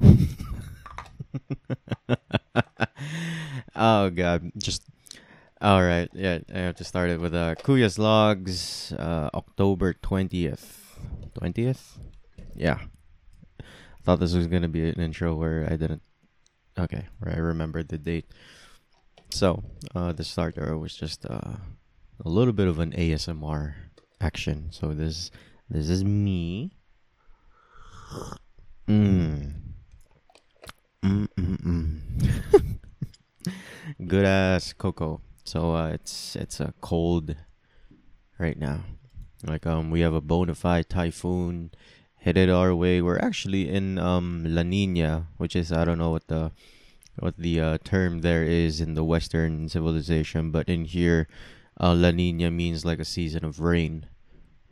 oh god, just all right. Yeah, I have to start it with uh, Kuya's logs, uh, October twentieth. Twentieth? Yeah. I thought this was gonna be an intro where I didn't. Okay, where I remembered the date. So, uh, the starter was just uh, a little bit of an ASMR action. So this this is me. Mm. Good ass cocoa. So uh, it's it's a cold right now. Like um, we have a bona fide typhoon headed our way. We're actually in um La Nina, which is I don't know what the what the uh, term there is in the Western civilization, but in here, uh, La Nina means like a season of rain.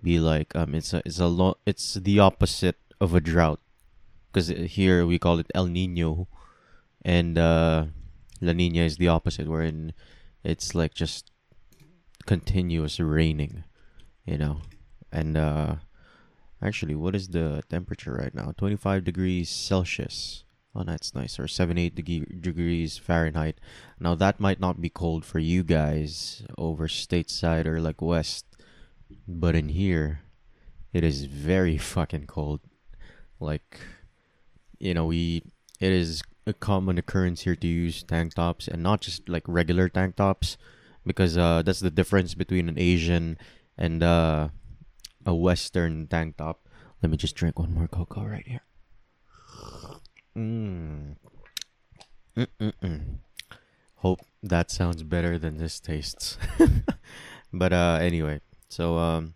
Be like um, it's a it's a lo- it's the opposite of a drought, because here we call it El Nino, and uh, La Nina is the opposite, wherein it's like just continuous raining, you know, and uh, actually, what is the temperature right now? Twenty five degrees Celsius. Oh, that's nice. Or 78 deg- degrees Fahrenheit. Now, that might not be cold for you guys over stateside or like west, but in here, it is very fucking cold. Like, you know, we it is a common occurrence here to use tank tops and not just like regular tank tops because uh, that's the difference between an Asian and uh, a Western tank top. Let me just drink one more cocoa right here. Mm. Hope that sounds better than this tastes. but uh, anyway, so um,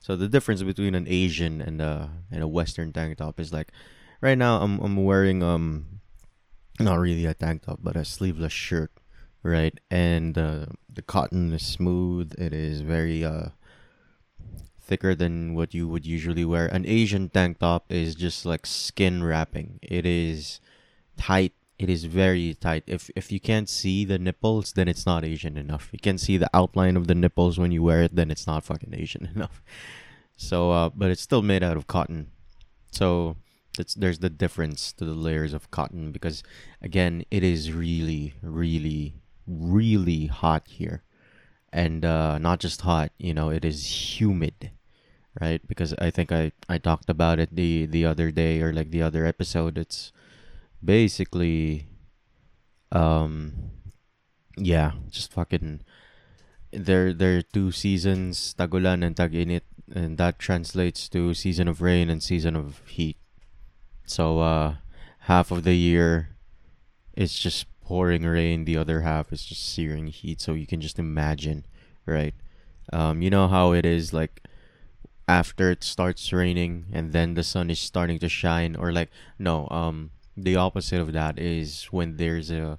so the difference between an Asian and a and a Western tank top is like, right now I'm I'm wearing um, not really a tank top but a sleeveless shirt, right? And uh, the cotton is smooth. It is very uh thicker than what you would usually wear. An Asian tank top is just like skin wrapping. It is tight. It is very tight. If if you can't see the nipples, then it's not Asian enough. You can see the outline of the nipples when you wear it, then it's not fucking Asian enough. So, uh, but it's still made out of cotton. So it's, there's the difference to the layers of cotton because again, it is really, really, really hot here, and uh, not just hot. You know, it is humid right? Because I think I I talked about it the the other day or like the other episode. It's basically, um, yeah, just fucking. There there are two seasons, tagulan and taginit, and that translates to season of rain and season of heat. So uh, half of the year, it's just pouring rain. The other half is just searing heat. So you can just imagine, right? Um, you know how it is like after it starts raining and then the sun is starting to shine or like no um the opposite of that is when there's a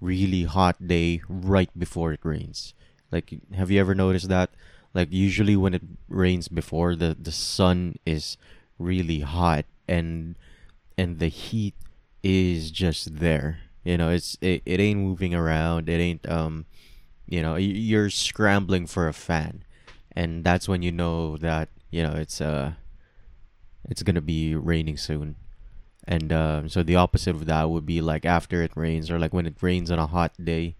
really hot day right before it rains like have you ever noticed that like usually when it rains before the the sun is really hot and and the heat is just there. You know it's it, it ain't moving around. It ain't um you know you're scrambling for a fan. And that's when you know that you know it's uh it's gonna be raining soon. And um, so the opposite of that would be like after it rains or like when it rains on a hot day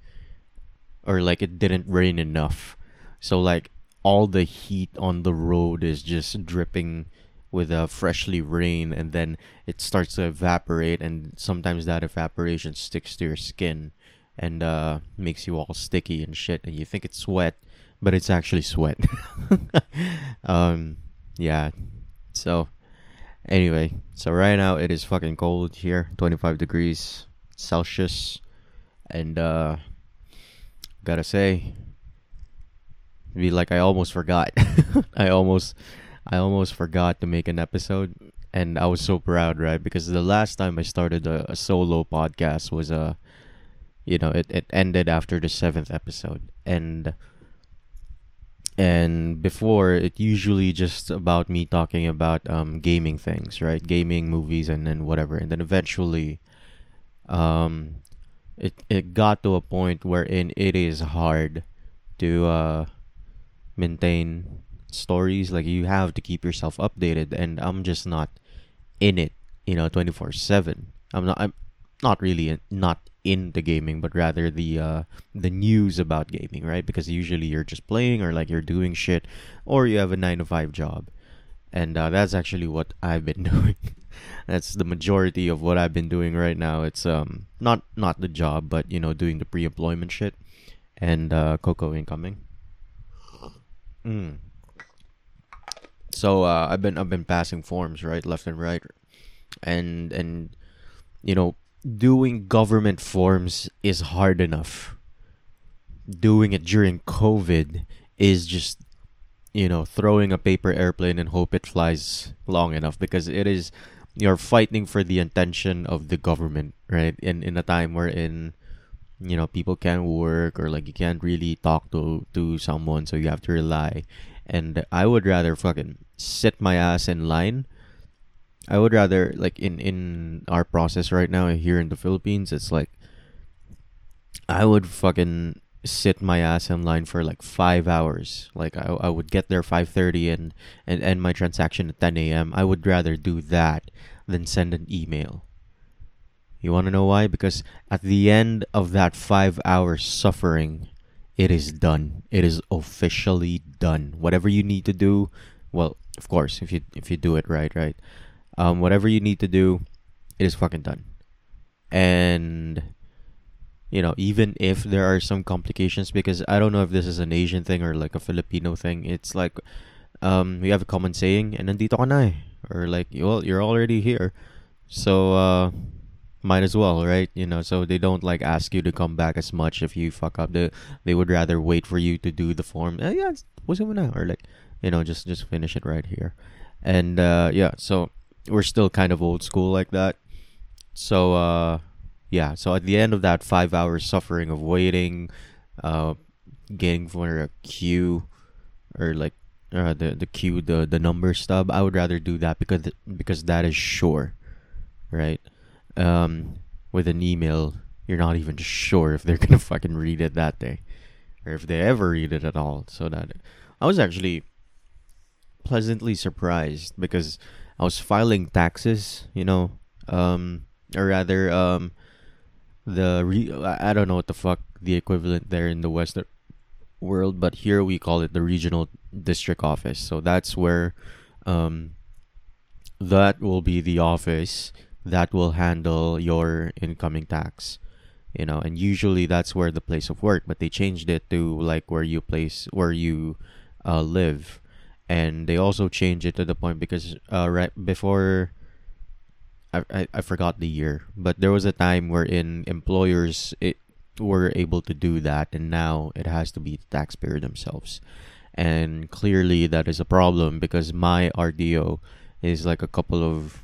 or like it didn't rain enough. So like all the heat on the road is just dripping with a freshly rain and then it starts to evaporate and sometimes that evaporation sticks to your skin and uh, makes you all sticky and shit and you think it's sweat but it's actually sweat. um, yeah. So, anyway, so right now it is fucking cold here, 25 degrees Celsius, and uh, gotta say, be like I almost forgot. I almost, I almost forgot to make an episode, and I was so proud, right? Because the last time I started a, a solo podcast was a, uh, you know, it it ended after the seventh episode, and and before it usually just about me talking about um, gaming things right? Gaming movies and then whatever. And then eventually um, it, it got to a point wherein it is hard to uh, maintain stories like you have to keep yourself updated and i'm just not in it you know, twenty four seven. I'm not. I'm not really in, not into gaming, but rather the uh, the news about gaming, right? Because usually you're just playing or like you're doing shit, or you have a nine to five job, and uh, that's actually what I've been doing. that's the majority of what I've been doing right now. It's um not not the job, but you know doing the pre-employment shit, and uh, Coco incoming. Mm. So uh, I've been I've been passing forms right, left and right, and and you know doing government forms is hard enough. Doing it during COVID is just you know throwing a paper airplane and hope it flies long enough because it is you're fighting for the attention of the government right in in a time where in you know people can't work or like you can't really talk to to someone so you have to rely and i would rather fucking sit my ass in line. I would rather like in in our process right now here in the philippines it's like i would fucking sit my ass in line for like five hours. Like i, I would get there 5.30 and and end my transaction at 10 a.m i would rather do that than send an email. You want to know why? Because at the end of that five hours suffering, it is done. It is officially done. Whatever you need to do, well, of course, if you if you do it right, right, um, whatever you need to do, it is fucking done. And you know, even if there are some complications, because I don't know if this is an Asian thing or like a Filipino thing. It's like, um, we have a common saying, and nandito ka na eh. or like, well, you're already here, so uh might as well, right? You know, so they don't like ask you to come back as much if you fuck up. They they would rather wait for you to do the form. Eh, yeah, what's up now? Or like, you know, just just finish it right here. And uh, yeah, so we're still kind of old school like that. So uh, yeah, so at the end of that five hours suffering of waiting, uh, getting for a queue, or like uh, the the queue the the number stub, I would rather do that because because that is sure, right? Um, with an email, you're not even sure if they're gonna fucking read it that day, or if they ever read it at all. So that I was actually pleasantly surprised because I was filing taxes, you know, um, or rather, um, the re- I don't know what the fuck the equivalent there in the Western world, but here we call it the regional district office. So that's where, um, that will be the office that will handle your incoming tax you know and usually that's where the place of work but they changed it to like where you place where you uh, live. And they also changed it to the point because uh, right before I, I, I forgot the year but there was a time wherein employers it, were able to do that and now it has to be the taxpayer themselves. And clearly that is a problem because my RDO is like a couple of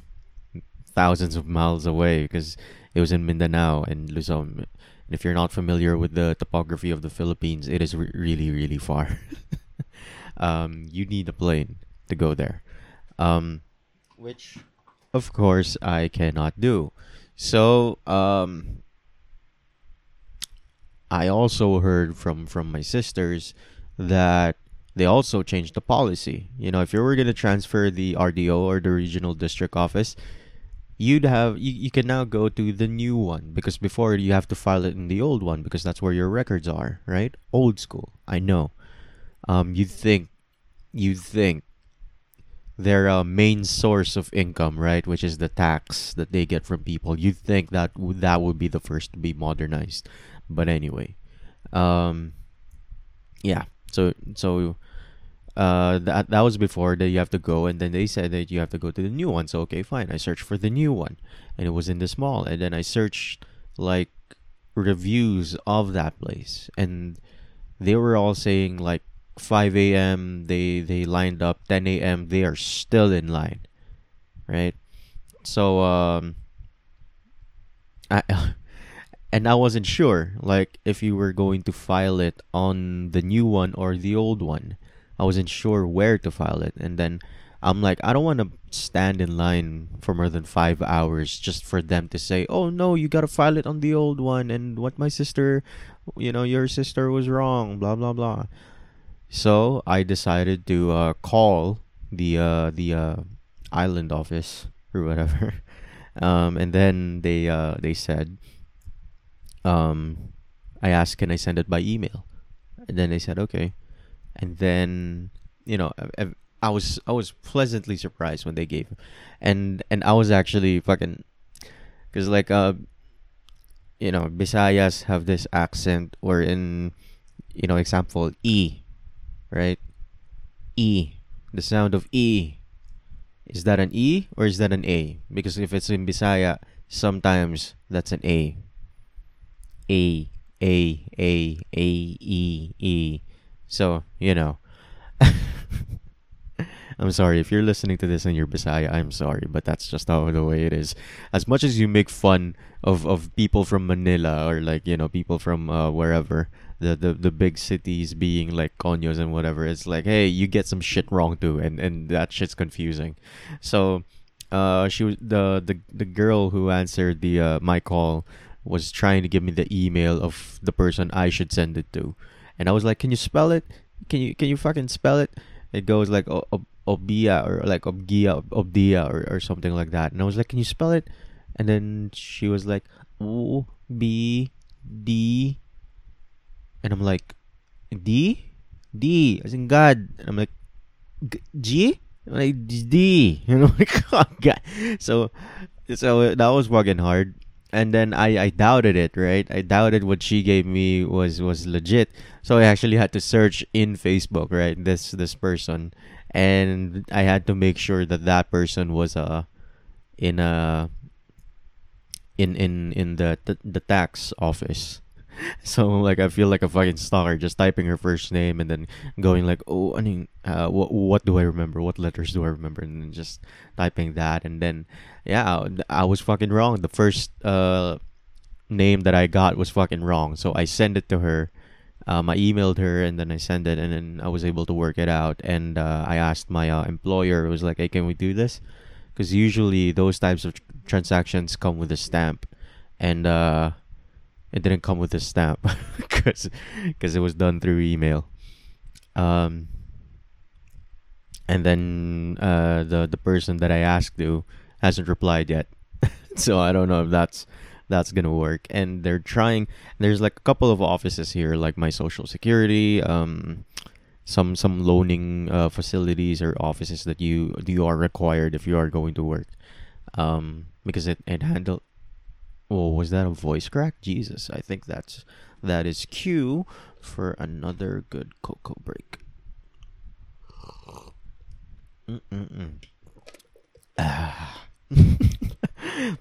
thousands of miles away because it was in Mindanao and Luzon. And if you're not familiar with the topography of the Philippines, it is re- really, really far. um, you need a plane to go there, um, which, of course, I cannot do. So, um, I also heard from from my sisters that they also changed the policy. You know, if you were going to transfer the RDO or the regional district office, you'd have you, you can now go to the new one because before you have to file it in the old one because that's where your records are right? Old school i know. Um you'd think you'd think their uh, main source of income right? Which is the tax that they get from people. You'd think that w- that would be the first to be modernized. But anyway um yeah. So so uh, that that was before that you have to go, and then they said that you have to go to the new one. So okay, fine. I searched for the new one, and it was in this mall. And then I searched like reviews of that place, and they were all saying like 5 a.m. They they lined up 10 a.m. They are still in line, right? So um, I. and I wasn't sure, like, if you were going to file it on the new one or the old one I wasn't sure where to file it. And then I'm like, I don't want to stand in line for more than five hours just for them to say, oh no, you got to file it on the old one. And what my sister, you know, your sister was wrong, blah, blah, blah. So I decided to uh, call the uh, the uh, island office or whatever Um, and then they uh, they said, um, I asked, can I send it by email? And then they said, okay. And then you know, I, I was I was pleasantly surprised when they gave, and and I was actually fucking, cause like uh, you know, Bisayas have this accent or in, you know, example e, right? E, the sound of e. Is that an e or is that an a? Because if it's in Bisaya, sometimes that's an a. A a A A E E. So you know. I'm sorry if you're listening to this and you're Bisaya. I'm sorry, but that's just how the way it is. As much as you make fun of, of people from Manila or like you know people from uh, wherever the, the the big cities being like conyos and whatever, it's like hey, you get some shit wrong too, and and that shit's confusing. So, uh, she was the the the girl who answered the uh, my call was trying to give me the email of the person I should send it to, and I was like, "Can you spell it? Can you can you fucking spell it?" It goes like ob- Obia or like Obgia Obdia or, or something like that, and I was like, "Can you spell it?" And then she was like, "O B D," and I'm like, "D D as in God," and I'm like, "G." I'm like D, you know, like oh God. So, so that was fucking hard and then I, I doubted it right? I doubted what she gave me was was legit. So i actually had to search in facebook right this this person. And i had to make sure that that person was uh in a in in in the the, the tax office so like I feel like a fucking stalker just typing her first name and then going like oh I mean uh, what what do I remember? What letters do I remember? And then just typing that. And then yeah I was fucking wrong. The first uh name that I got was fucking wrong. So I sent it to her. Um, I emailed her and then I sent it and then I was able to work it out. And uh, I asked my uh, employer it was like hey can we do this? Because usually those types of tr- transactions come with a stamp. And uh it didn't come with a stamp because it was done through email. Um, and then uh, the the person that I asked to hasn't replied yet, so I don't know if that's that's gonna work. And they're trying. There's like a couple of offices here, like my social security, um, some some loaning uh, facilities or offices that you you are required if you are going to work, um, because it it handle Oh, was that a voice crack? Jesus, I think that's that is cue for another good cocoa break. Ah.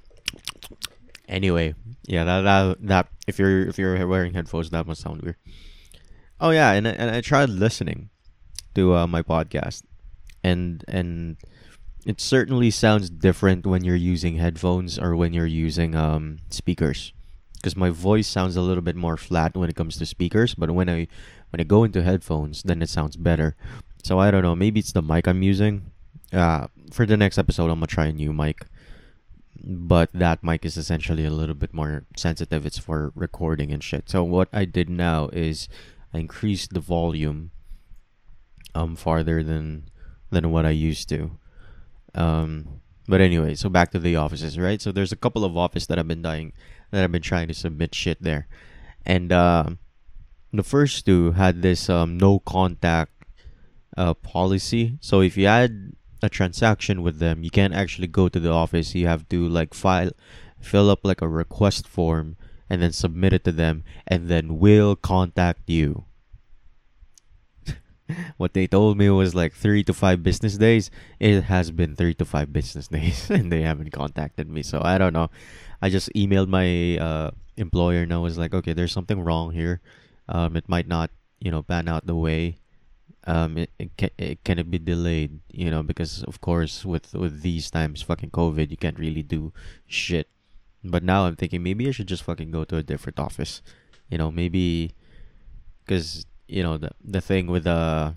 anyway, yeah, that, that that if you're if you're wearing headphones, that must sound weird. Oh yeah, and I, and I tried listening to uh, my podcast, and and it certainly sounds different when you're using headphones or when you're using um, speakers. Because my voice sounds a little bit more flat when it comes to speakers but when i when i go into headphones then it sounds better. So i don't know maybe it's the mic i'm using. Uh, for the next episode i'm gonna try a new mic. But that mic is essentially a little bit more sensitive. It's for recording and shit. So what i did now is i increased the volume um farther than than what i used to um, but anyway, so back to the offices, right? So there's a couple of offices that I've been dying, that I've been trying to submit shit there, and uh, the first two had this um, no contact uh, policy. So if you had a transaction with them, you can't actually go to the office. You have to like file, fill up like a request form, and then submit it to them, and then we'll contact you what they told me was like three to five business days. It has been three to five business days, and they haven't contacted me. So I don't know. I just emailed my uh, employer and I was like, okay, there's something wrong here. Um, it might not, you know, pan out the way. Um, it, it can it can it be delayed, you know, because of course with with these times, fucking COVID, you can't really do shit. But now I'm thinking maybe I should just fucking go to a different office, you know, maybe because you know the the thing with uh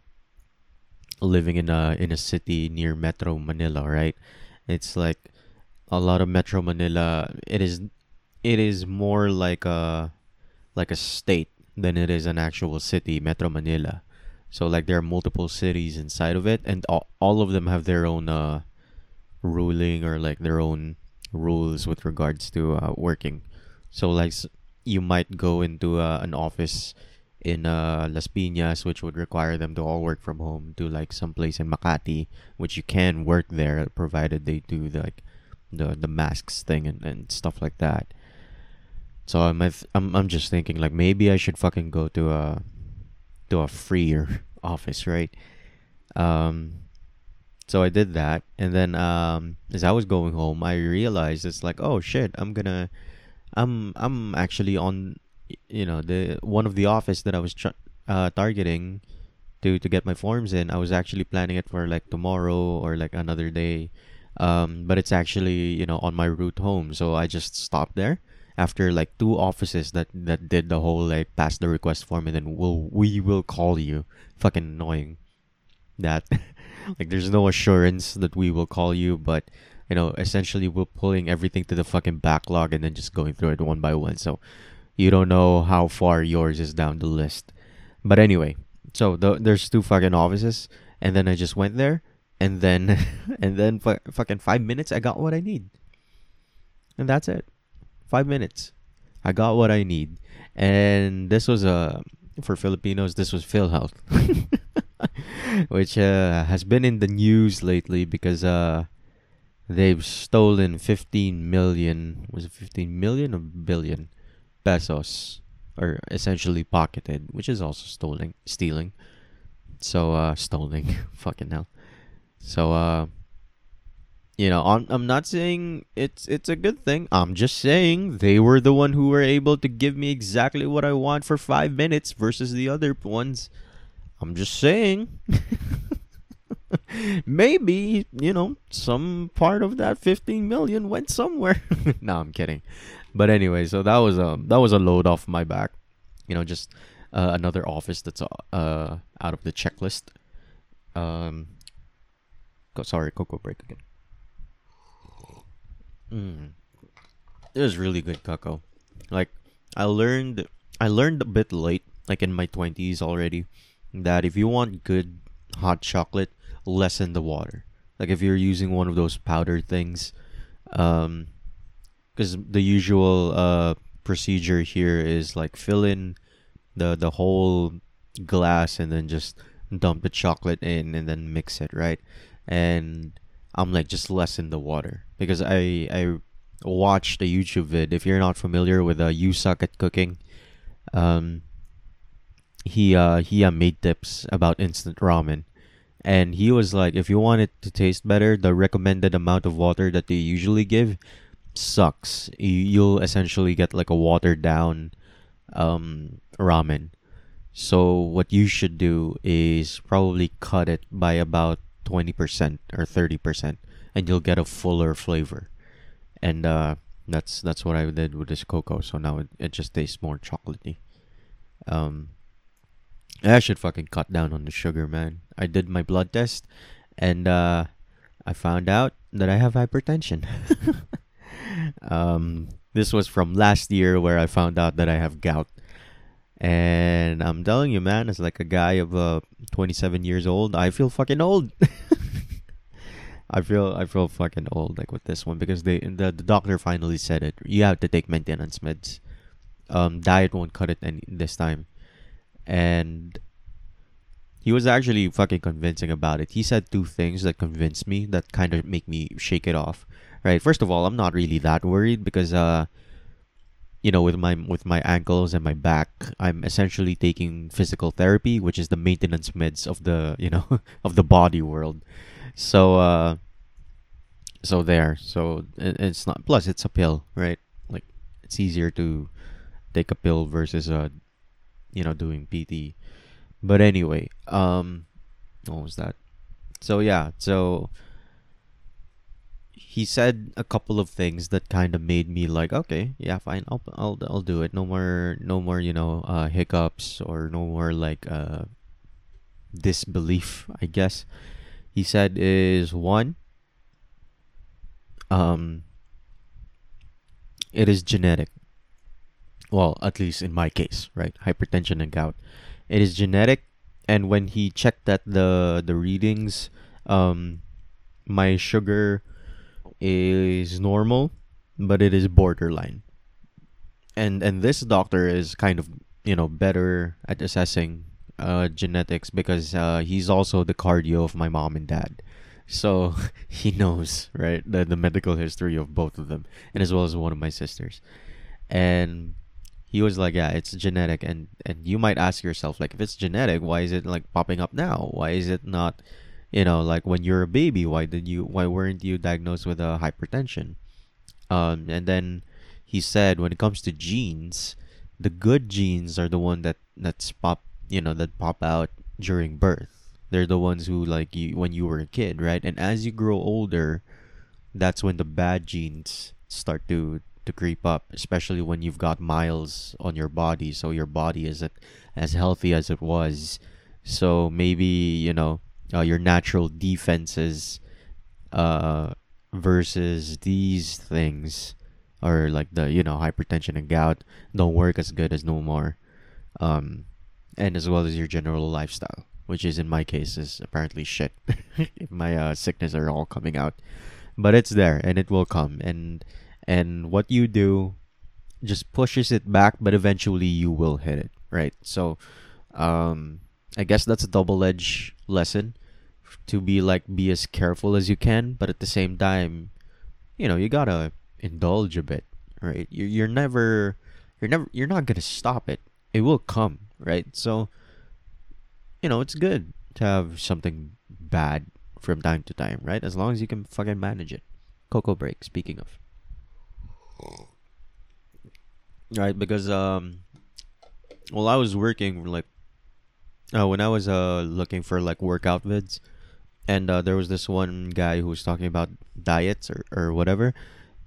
living in a in a city near Metro Manila, right? It's like a lot of Metro Manila. It is it is more like a like a state than it is an actual city, Metro Manila. So like there are multiple cities inside of it, and all, all of them have their own uh ruling or like their own rules with regards to uh, working. So like you might go into uh, an office in uh, Las Piñas, which would require them to all work from home, to like some place in Makati, which you can work there provided they do the, like the the masks thing and, and stuff like that. So I'm I'm I'm just thinking like maybe I should fucking go to a to a freer office, right? Um, so I did that, and then um, as I was going home, I realized it's like, oh shit, I'm gonna, I'm I'm actually on, you know, the one of the office that I was tr- uh, targeting to to get my forms in. I was actually planning it for like tomorrow or like another day, um, but it's actually you know on my route home, so I just stopped there after like two offices that that did the whole like pass the request form and then we'll we will call you. Fucking annoying that like there's no assurance that we will call you but you know essentially we're pulling everything to the fucking backlog and then just going through it one by one so you don't know how far yours is down the list. But anyway so the, there's two fucking offices and then i just went there and then and then fu- fucking five minutes i got what i need. And that's it. Five minutes. I got what i need. And this was uh, for filipinos this was philhealth which uh, has been in the news lately because uh, they've stolen 15 million was it 15 million or billion pesos or essentially pocketed which is also stealing stealing. So uh stealing fucking hell. So uh you know I'm, I'm not saying it's it's a good thing. I'm just saying they were the one who were able to give me exactly what i want for five minutes versus the other ones. I'm just saying. Maybe you know some part of that 15 million went somewhere. No i'm kidding but anyway so that was a that was a load off my back you know just uh, another office that's uh, out of the checklist um go, sorry cocoa break again mm. it was really good cocoa like i learned i learned a bit late like in my 20s already that if you want good hot chocolate lessen the water. Like if you're using one of those powder things, um, because the usual uh procedure here is like fill in the the whole glass and then just dump the chocolate in and then mix it right, and I'm like just lessen the water because I I watched a YouTube vid. If you're not familiar with uh, you suck at cooking, um, he uh he uh, made tips about instant ramen and he was like if you want it to taste better the recommended amount of water that they usually give sucks you, you'll essentially get like a watered down um ramen so what you should do is probably cut it by about 20% or 30% and you'll get a fuller flavor and uh that's that's what I did with this cocoa so now it, it just tastes more chocolatey um I should fucking cut down on the sugar, man. I did my blood test, and uh, I found out that I have hypertension. um, this was from last year, where I found out that I have gout, and I'm telling you, man, as like a guy of uh, 27 years old, I feel fucking old. I feel I feel fucking old like with this one because they the, the doctor finally said it. You have to take maintenance meds. Um, diet won't cut it any this time and he was actually fucking convincing about it. He said two things that convinced me that kind of make me shake it off. Right. First of all, I'm not really that worried because uh you know with my with my ankles and my back, I'm essentially taking physical therapy, which is the maintenance meds of the, you know, of the body world. So uh so there. So it, it's not plus it's a pill, right? Like it's easier to take a pill versus uh you know doing PT. But anyway, um, what was that? So yeah, so he said a couple of things that kind of made me like, okay, yeah, fine, I'll I'll I'll do it. No more, no more, you know, uh, hiccups or no more like uh, disbelief. I guess he said is one. Um, it is genetic well, at least in my case, right? Hypertension and gout. It is genetic, and when he checked at the the readings, um, my sugar is normal, but it is borderline. And and this doctor is kind of you know better at assessing uh, genetics because uh, he's also the cardio of my mom and dad. So he knows, right, the, the medical history of both of them, and as well as one of my sisters. And he was like, "Yeah, it's genetic." And and you might ask yourself, like, if it's genetic, why is it like popping up now? Why is it not, you know, like when you're a baby? Why did you? Why weren't you diagnosed with a hypertension? Um, and then he said, when it comes to genes, the good genes are the one that that's pop, you know, that pop out during birth. They're the ones who like you when you were a kid, right? And as you grow older, that's when the bad genes start to to creep up, especially when you've got miles on your body, so your body isn't as healthy as it was. So maybe you know uh, your natural defenses uh, versus these things, or like the you know hypertension and gout, don't work as good as no more, um, and as well as your general lifestyle, which is in my case is apparently shit. my uh, sickness are all coming out, but it's there and it will come. And and what you do just pushes it back but eventually you will hit it right? So um i guess that's a double-edged lesson to be like be as careful as you can but at the same time you know you gotta indulge a bit right? You're, you're never you're never you're not gonna stop it. It will come right? So you know it's good to have something bad from time to time right? As long as you can fucking manage it. Cocoa break speaking of. Right because um well i was working like uh, when i was uh looking for like workout vids and uh, there was this one guy who was talking about diets or, or whatever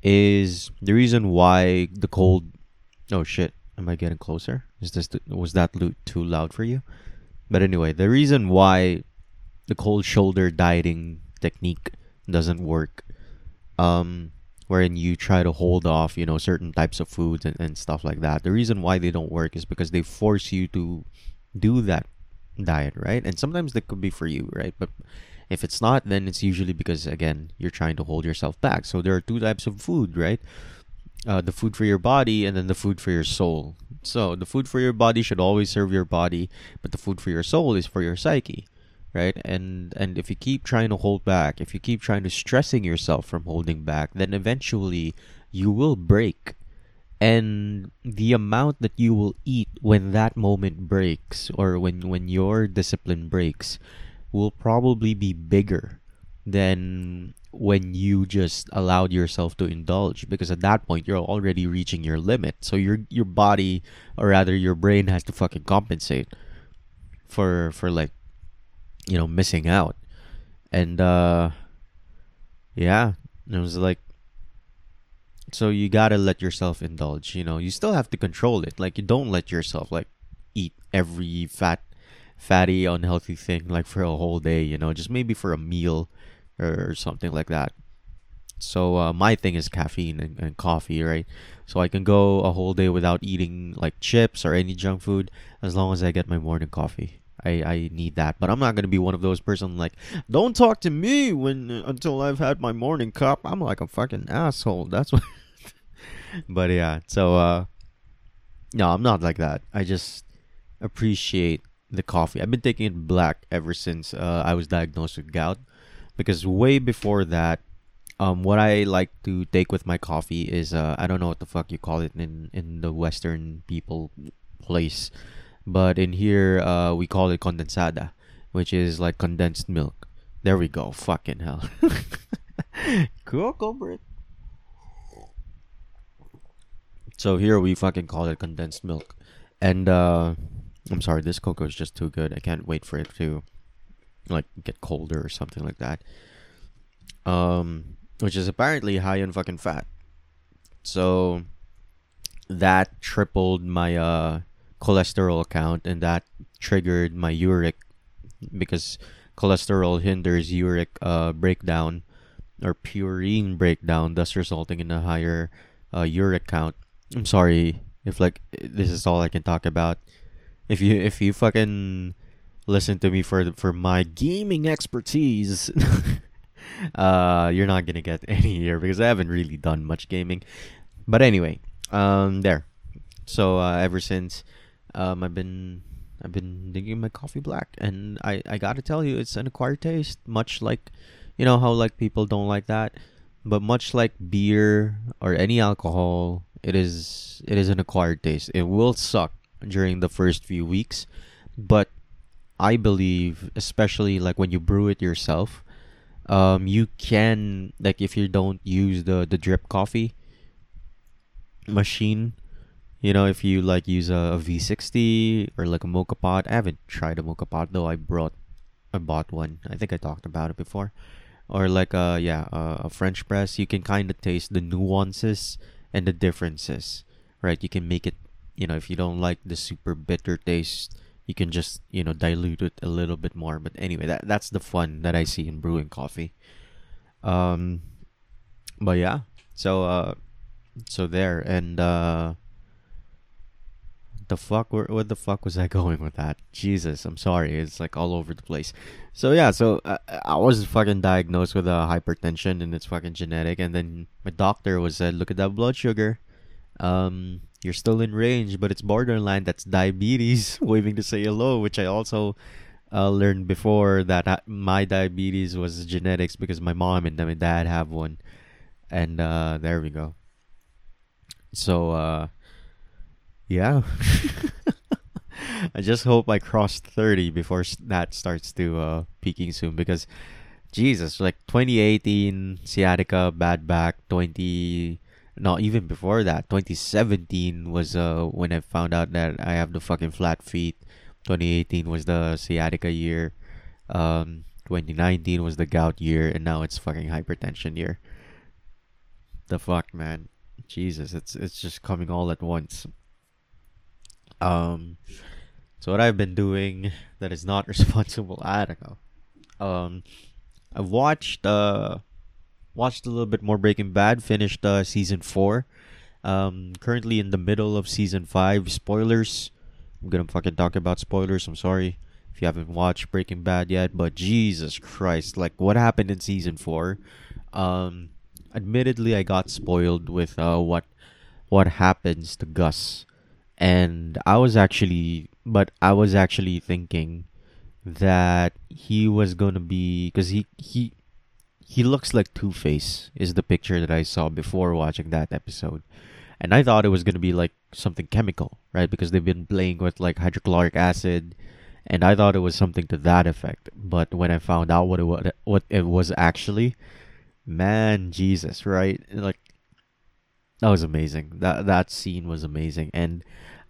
is the reason why the cold oh shit am i getting closer is this was that loot too loud for you but anyway the reason why the cold shoulder dieting technique doesn't work um wherein you try to hold off, you know, certain types of foods and, and stuff like that. The reason why they don't work is because they force you to do that diet, right? And sometimes that could be for you, right? But if it's not, then it's usually because again you're trying to hold yourself back. So there are two types of food, right? Uh, the food for your body and then the food for your soul. So the food for your body should always serve your body, but the food for your soul is for your psyche right and and if you keep trying to hold back if you keep trying to stressing yourself from holding back then eventually you will break and the amount that you will eat when that moment breaks or when when your discipline breaks will probably be bigger than when you just allowed yourself to indulge because at that point you're already reaching your limit. So your your body or rather your brain has to fucking compensate for for like you know missing out. And uh yeah it was like so you gotta let yourself indulge you know you still have to control it like you don't let yourself like eat every fat fatty unhealthy thing like for a whole day you know just maybe for a meal or something like that so uh, my thing is caffeine and, and coffee right so i can go a whole day without eating like chips or any junk food as long as i get my morning coffee I, I need that. But I'm not gonna be one of those person like, don't talk to me when until I've had my morning cup. I'm like a fucking asshole. That's what. But yeah, so uh, no, I'm not like that. I just appreciate the coffee. I've been taking it black ever since uh, I was diagnosed with gout, because way before that, um, what I like to take with my coffee is uh, I don't know what the fuck you call it in in the Western people place but in here uh, we call it condensada, which is like condensed milk. There we go. Fucking hell. Cocoa bread. So here we fucking call it condensed milk. And uh I'm sorry, this cocoa is just too good. I can't wait for it to like get colder or something like that. Um which is apparently high in fucking fat. So that tripled my uh cholesterol count, and that triggered my uric because cholesterol hinders uric uh, breakdown or purine breakdown, thus resulting in a higher uh, uric count. I'm sorry if like this is all I can talk about. If you if you fucking listen to me for for my gaming expertise, uh, you're not gonna get any here because I haven't really done much gaming. But anyway, um, there. So uh, ever since, um, I've been I've been drinking my coffee black, and I I gotta tell you, it's an acquired taste, much like, you know how like people don't like that, but much like beer or any alcohol, it is it is an acquired taste. It will suck during the first few weeks, but I believe, especially like when you brew it yourself, um, you can like if you don't use the the drip coffee machine, you know, if you like use a a V60 or like a moka pot. I haven't tried a moka pot though. I brought, I bought one. I think I talked about it before. Or like a yeah a, a French press. You can kind of taste the nuances and the differences, right? You can make it. You know, if you don't like the super bitter taste, you can just you know dilute it a little bit more. But anyway, that that's the fun that I see in brewing coffee. Um, but yeah, so uh, so there and uh the fuck where, what the fuck was I going with that? Jesus, I'm sorry. It's like all over the place. So yeah, so uh, I was fucking diagnosed with a uh, hypertension and it's fucking genetic and then my doctor was said, "Look at that blood sugar. Um you're still in range, but it's borderline that's diabetes." Waving to say hello, which I also uh, learned before that I, my diabetes was genetics because my mom and my dad have one. And uh there we go. So uh yeah. I just hope I cross 30 before that starts to uh peaking soon because Jesus, like 2018 sciatica bad back 20 no even before that 2017 was uh when I found out that I have the fucking flat feet. 2018 was the sciatica year. Um 2019 was the gout year and now it's fucking hypertension year. The fuck man. Jesus it's it's just coming all at once um, so what I've been doing that is not responsible, I don't know. Um, I've watched uh, watched a little bit more Breaking Bad. Finished uh, season four. Um, currently in the middle of season five. Spoilers. I'm gonna fucking talk about spoilers. I'm sorry if you haven't watched Breaking Bad yet, but Jesus Christ, like what happened in season four? Um, admittedly, I got spoiled with uh what what happens to Gus and I was actually, but I was actually thinking that he was gonna be because he he he looks like Two Face is the picture that I saw before watching that episode, and I thought it was gonna be like something chemical, right? Because they've been playing with like hydrochloric acid, and I thought it was something to that effect. But when I found out what it was, what it was actually, man, Jesus, right? Like that was amazing. That that scene was amazing, and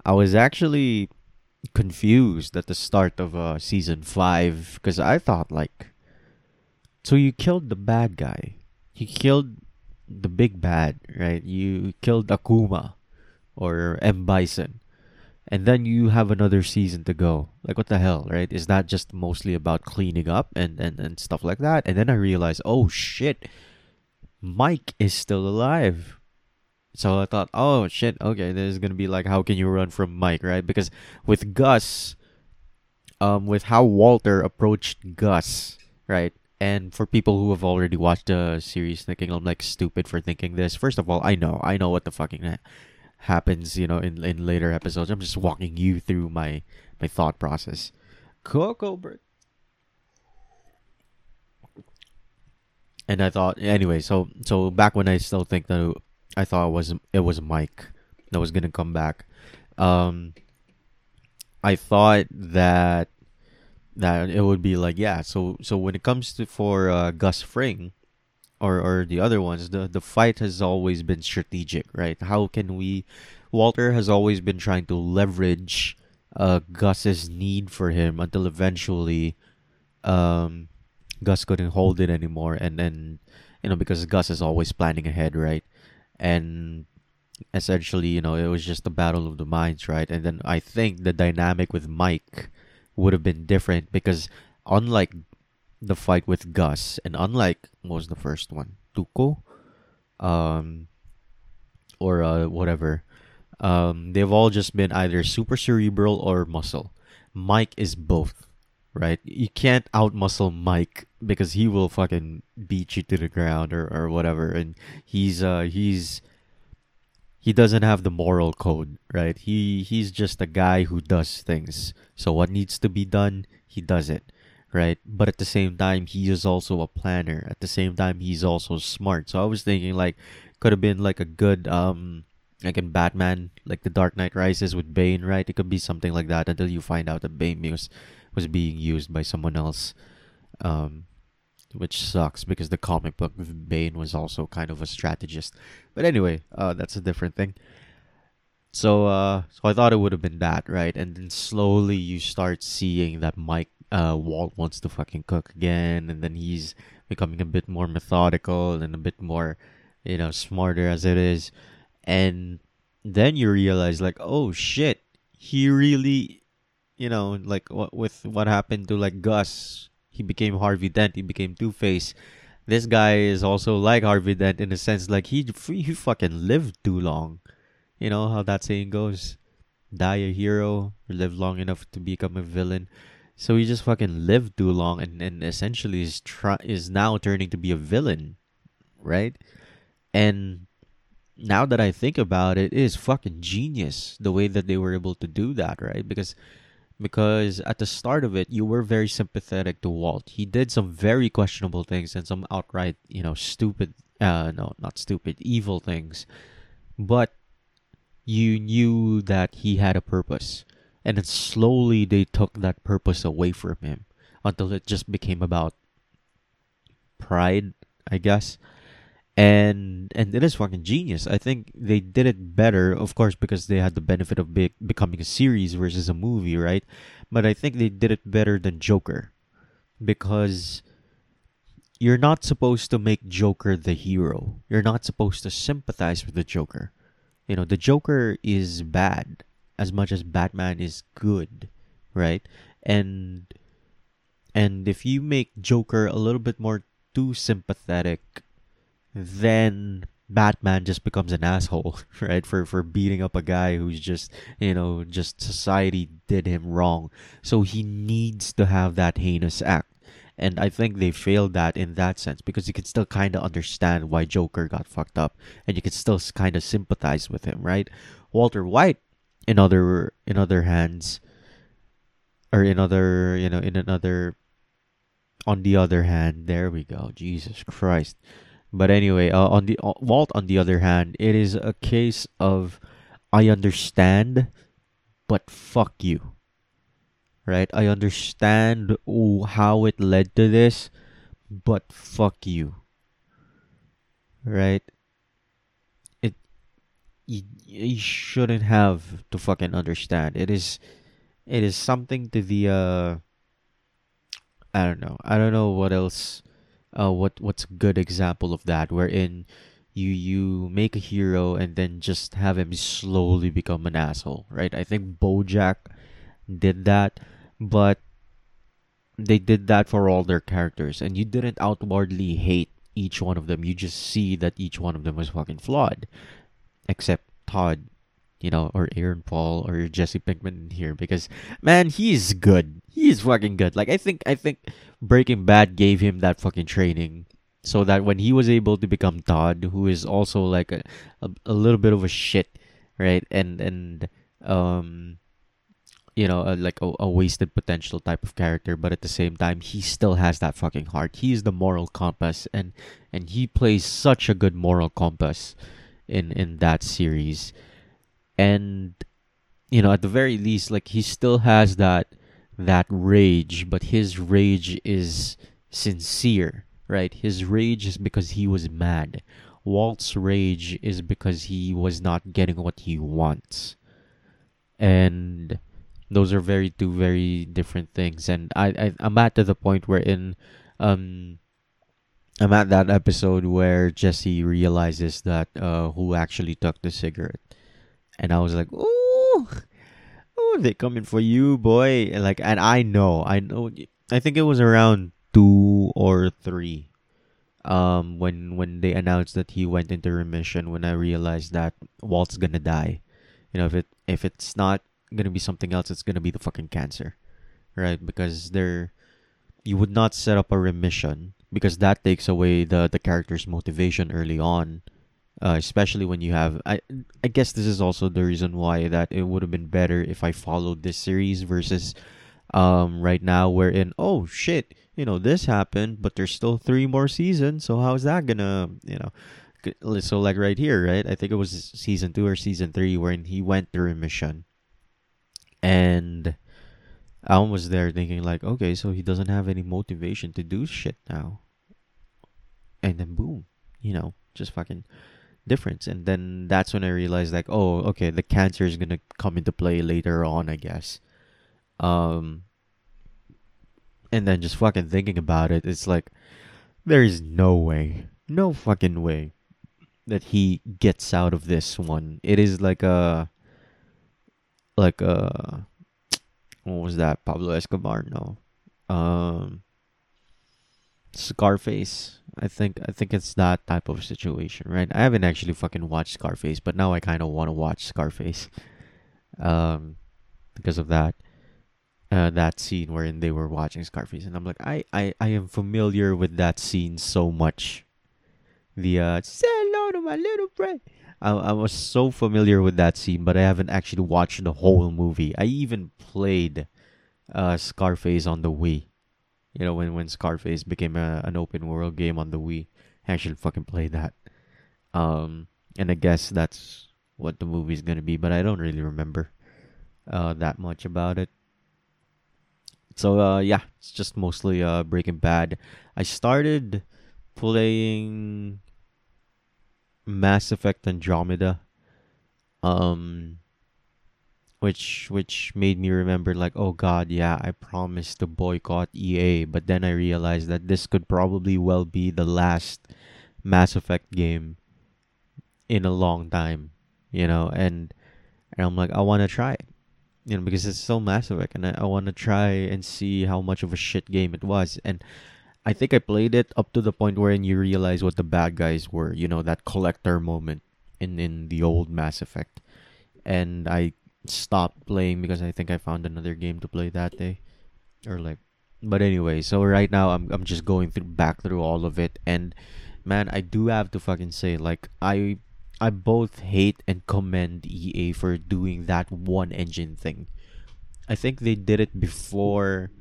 I was actually confused at the start of uh, season five because I thought like, so you killed the bad guy, you killed the big bad, right? You killed Akuma or M Bison, and then you have another season to go. Like what the hell, right? Is that just mostly about cleaning up and and and stuff like that? And then I realized, oh shit, Mike is still alive so I thought, oh shit, okay, this is gonna be like how can you run from Mike, right? Because with Gus, um, with how Walter approached Gus, right? And for people who have already watched the series, thinking I'm like stupid for thinking this. First of all, I know, I know what the fucking ha- happens, you know, in in later episodes. I'm just walking you through my my thought process. Coco Bird. And I thought, anyway, so so back when I still think that I thought it was it was Mike that was gonna come back. Um, I thought that that it would be like yeah. So so when it comes to for uh, Gus Fring, or or the other ones, the the fight has always been strategic, right? How can we? Walter has always been trying to leverage uh, Gus's need for him until eventually, um, Gus couldn't hold it anymore, and then you know because Gus is always planning ahead, right? And essentially, you know, it was just a battle of the minds, right? And then I think the dynamic with Mike would have been different because unlike the fight with Gus and unlike was the first one, Tuco, um, or uh, whatever, um, they've all just been either super cerebral or muscle. Mike is both, right? You can't outmuscle Mike because he will fucking beat you to the ground or, or whatever. And he's uh he's he doesn't have the moral code, right? He he's just a guy who does things. So what needs to be done, he does it, right? But at the same time, he is also a planner. At the same time, he's also smart. So I was thinking like could have been like a good um like in Batman, like the Dark Knight Rises with Bane, right? It could be something like that until you find out that Bane was was being used by someone else. Um which sucks because the comic book Bane was also kind of a strategist. But anyway, uh, that's a different thing. So, uh, so I thought it would have been that, right? And then slowly you start seeing that Mike uh, Walt wants to fucking cook again, and then he's becoming a bit more methodical and a bit more, you know, smarter as it is. And then you realize, like, oh shit, he really, you know, like what with what happened to like Gus he became Harvey Dent. He became Two Face. This guy is also like Harvey Dent in a sense, like he he fucking lived too long. You know how that saying goes: die a hero, live long enough to become a villain. So he just fucking lived too long, and, and essentially is try is now turning to be a villain, right? And now that I think about it, it is fucking genius the way that they were able to do that, right? Because because at the start of it you were very sympathetic to Walt. He did some very questionable things and some outright, you know, stupid uh no, not stupid, evil things. But you knew that he had a purpose. And then slowly they took that purpose away from him until it just became about pride, I guess and and it is fucking genius. I think they did it better, of course, because they had the benefit of be- becoming a series versus a movie, right? But I think they did it better than Joker, because you're not supposed to make Joker the hero. You're not supposed to sympathize with the Joker. You know, the Joker is bad as much as Batman is good, right? And and if you make Joker a little bit more too sympathetic then Batman just becomes an asshole, right? For for beating up a guy who's just, you know, just society did him wrong. So he needs to have that heinous act. And I think they failed that in that sense because you can still kind of understand why Joker got fucked up and you can still kind of sympathize with him, right? Walter White in other in other hands or in other, you know, in another on the other hand, there we go. Jesus Christ but anyway, uh, on the uh, Walt, on the other hand, it is a case of I understand, but fuck you. Right? I understand ooh, how it led to this, but fuck you. Right? It you, you shouldn't have to fucking understand. It is it is something to the uh I don't know. I don't know what else uh, what what's a good example of that wherein you you make a hero and then just have him slowly become an asshole right i think bojack did that but they did that for all their characters and you didn't outwardly hate each one of them you just see that each one of them was fucking flawed except todd you know, or Aaron Paul or Jesse Pinkman here because man, he's good. He's fucking good. Like I think I think Breaking Bad gave him that fucking training so that when he was able to become Todd, who is also like a, a, a little bit of a shit, right? And and um you know, a, like a, a wasted potential type of character, but at the same time, he still has that fucking heart. He is the moral compass, and and he plays such a good moral compass in in that series and you know at the very least like he still has that that rage but his rage is sincere right? His rage is because he was mad. Walt's rage is because he was not getting what he wants. And those are very two very different things. And i, I i'm at the point where in um i'm at that episode where jesse realizes that uh who actually took the cigarette. And I was like, "Ooh, oh, they coming for you, boy!" And like, and I know, I know. I think it was around two or three, um, when when they announced that he went into remission. When I realized that Walt's gonna die, you know, if it if it's not gonna be something else, it's gonna be the fucking cancer, right? Because they're you would not set up a remission because that takes away the the character's motivation early on. Uh, especially when you have I I guess this is also the reason why that it would have been better if I followed this series versus um right now we're in oh shit you know this happened but there's still three more seasons so how's that gonna you know so like right here right I think it was season two or season three when he went through remission and I was there thinking like, okay, so he doesn't have any motivation to do shit now. And then boom, you know, just fucking difference. And then that's when I realized like, oh, okay, the cancer is gonna come into play later on, I guess. Um and then just fucking thinking about it, it's like there is no way, no fucking way that he gets out of this one. It is like a like a what was that? Pablo Escobar? No. Um Scarface. I think I think it's that type of situation, right? I haven't actually fucking watched Scarface, but now I kind of want to watch Scarface. Um because of that. Uh, that scene wherein they were watching Scarface, and I'm like, I, I, I am familiar with that scene so much. The uh, say hello to my little friend. I, I was so familiar with that scene, but I haven't actually watched the whole movie. I even played uh, Scarface on the Wii. You know, when, when Scarface became a, an open world game on the Wii, I actually fucking played that. Um, and I guess that's what the movie's gonna be, but I don't really remember uh, that much about it. So uh, yeah, it's just mostly uh, Breaking Bad. I started playing Mass Effect Andromeda. Um which which made me remember like oh god yeah I promised to boycott EA but then I realized that this could probably well be the last Mass Effect game in a long time you know and and I'm like I want to try it you know because it's so Mass Effect and I, I want to try and see how much of a shit game it was and I think I played it up to the point wherein you realize what the bad guys were. You know that collector moment in in the old Mass Effect, and I stopped playing because I think I found another game to play that day, or like. But anyway, so right now I'm I'm just going through back through all of it, and man, I do have to fucking say like I I both hate and commend EA for doing that one engine thing. I think they did it before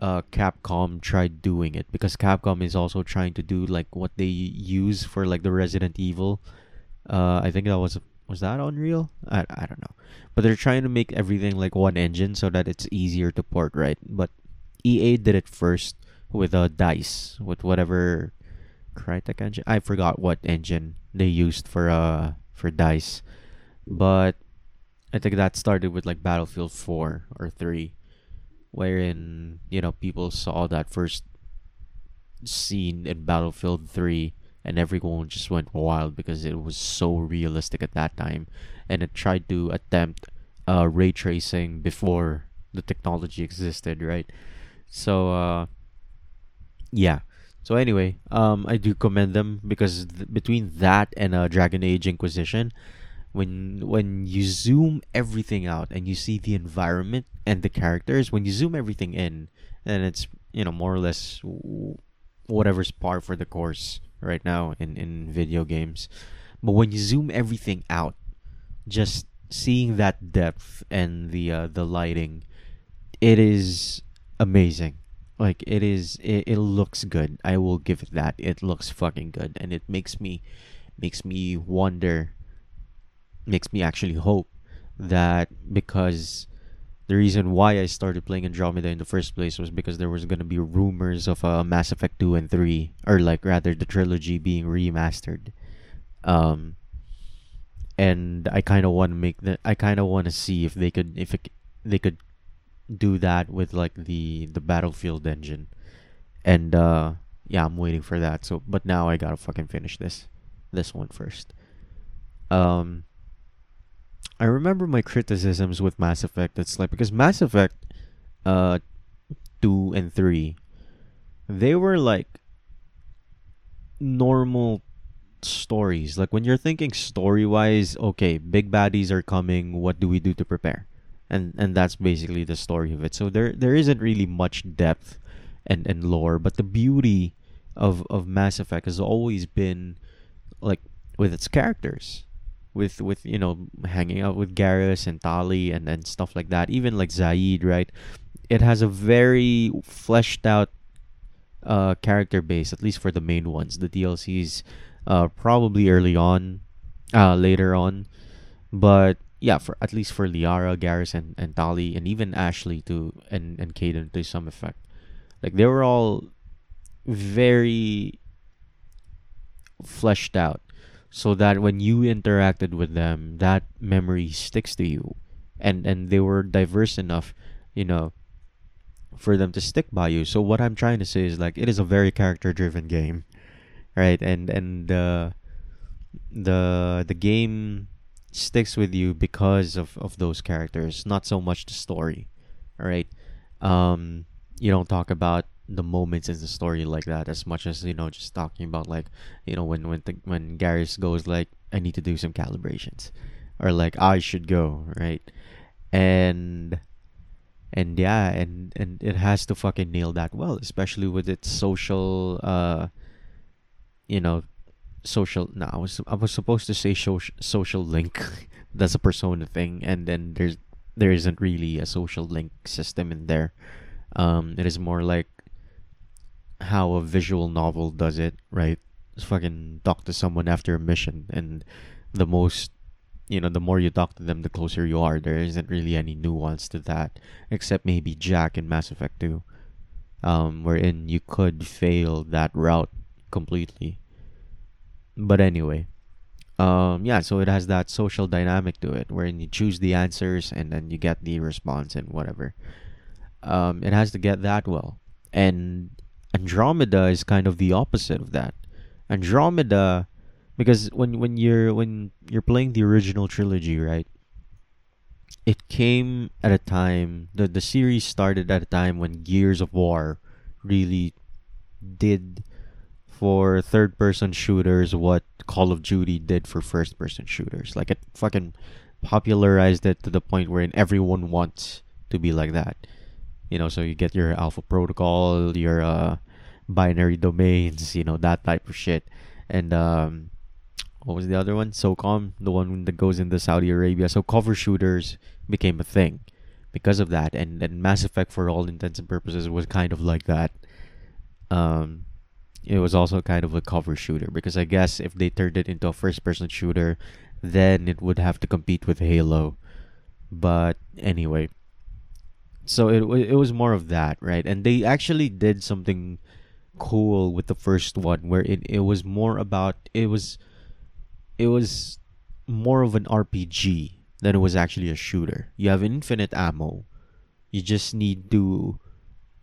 uh, Capcom tried doing it because Capcom is also trying to do like what they use for like the Resident Evil. Uh, I think that was was that Unreal? I I don't know, but they're trying to make everything like one engine so that it's easier to port, right? But EA did it first with a Dice with whatever Crytek engine. I forgot what engine they used for uh for Dice, but I think that started with like Battlefield Four or Three wherein you know people saw that first scene in Battlefield 3 and everyone just went wild because it was so realistic at that time. And it tried to attempt uh, ray tracing before the technology existed right? So uh, yeah. So anyway um, i do commend them because th- between that and uh, dragon age inquisition when when you zoom everything out and you see the environment and the characters when you zoom everything in then it's you know more or less whatever's par for the course right now in in video games. But when you zoom everything out just seeing that depth and the uh, the lighting it is amazing. Like it is it, it looks good. I will give it that. It looks fucking good. And it makes me makes me wonder makes me actually hope that because the reason why I started playing Andromeda in the first place was because there was going to be rumors of uh, Mass Effect 2 and 3 or like rather the trilogy being remastered. Um and I kind of want to make the I kind of want to see if they could if it, they could do that with like the the Battlefield engine. And uh yeah, I'm waiting for that. So but now I got to fucking finish this this one first. Um I remember my criticisms with Mass Effect. It's like because Mass Effect, uh, two and three, they were like normal stories. Like when you're thinking story wise, okay, big baddies are coming. What do we do to prepare? and and that's basically the story of it. So there there isn't really much depth and and lore, but the beauty of of Mass Effect has always been like with its characters with with you know hanging out with Garrus and Tali and and stuff like that even like Zaeed, right? It has a very fleshed out uh character base at least for the main ones. The DLCs uh probably early on uh later on. But yeah for at least for Liara Garrus and and Tali and even Ashley to and and Kaidan to some effect. Like they were all very fleshed out so that when you interacted with them that memory sticks to you. And and they were diverse enough you know for them to stick by you. So what i'm trying to say is like it is a very character driven game right? And and uh, the the game sticks with you because of of those characters not so much the story all right? Um you don't talk about the moments in the story like that as much as you know just talking about like you know when when the, when Garrus goes like I need to do some calibrations or like I should go right? And and yeah and and it has to fucking nail that well especially with its social uh you know social no I was I was supposed to say social social link. That's a persona thing and then there's there isn't really a social link system in there. Um it is more like how a visual novel does it, right? Just fucking talk to someone after a mission, and the most, you know, the more you talk to them, the closer you are. There isn't really any nuance to that, except maybe Jack in Mass Effect 2, um, wherein you could fail that route completely. But anyway, um, yeah, so it has that social dynamic to it, wherein you choose the answers and then you get the response and whatever. Um, it has to get that well, and Andromeda is kind of the opposite of that. Andromeda because when when you're when you're playing the original trilogy, right? It came at a time the the series started at a time when Gears of War really did for third person shooters what Call of Duty did for first person shooters. Like it fucking popularized it to the point wherein everyone wants to be like that. You know, so you get your Alpha Protocol, your uh, binary domains, you know, that type of shit. And um, what was the other one? SOCOM, the one that goes into Saudi Arabia. So cover shooters became a thing because of that. And and Mass Effect, for all intents and purposes, was kind of like that. Um, it was also kind of a cover shooter because I guess if they turned it into a first-person shooter, then it would have to compete with Halo. But anyway, so it it was more of that, right? And they actually did something cool with the first one where it, it was more about it was it was more of an RPG than it was actually a shooter. You have infinite ammo. You just need to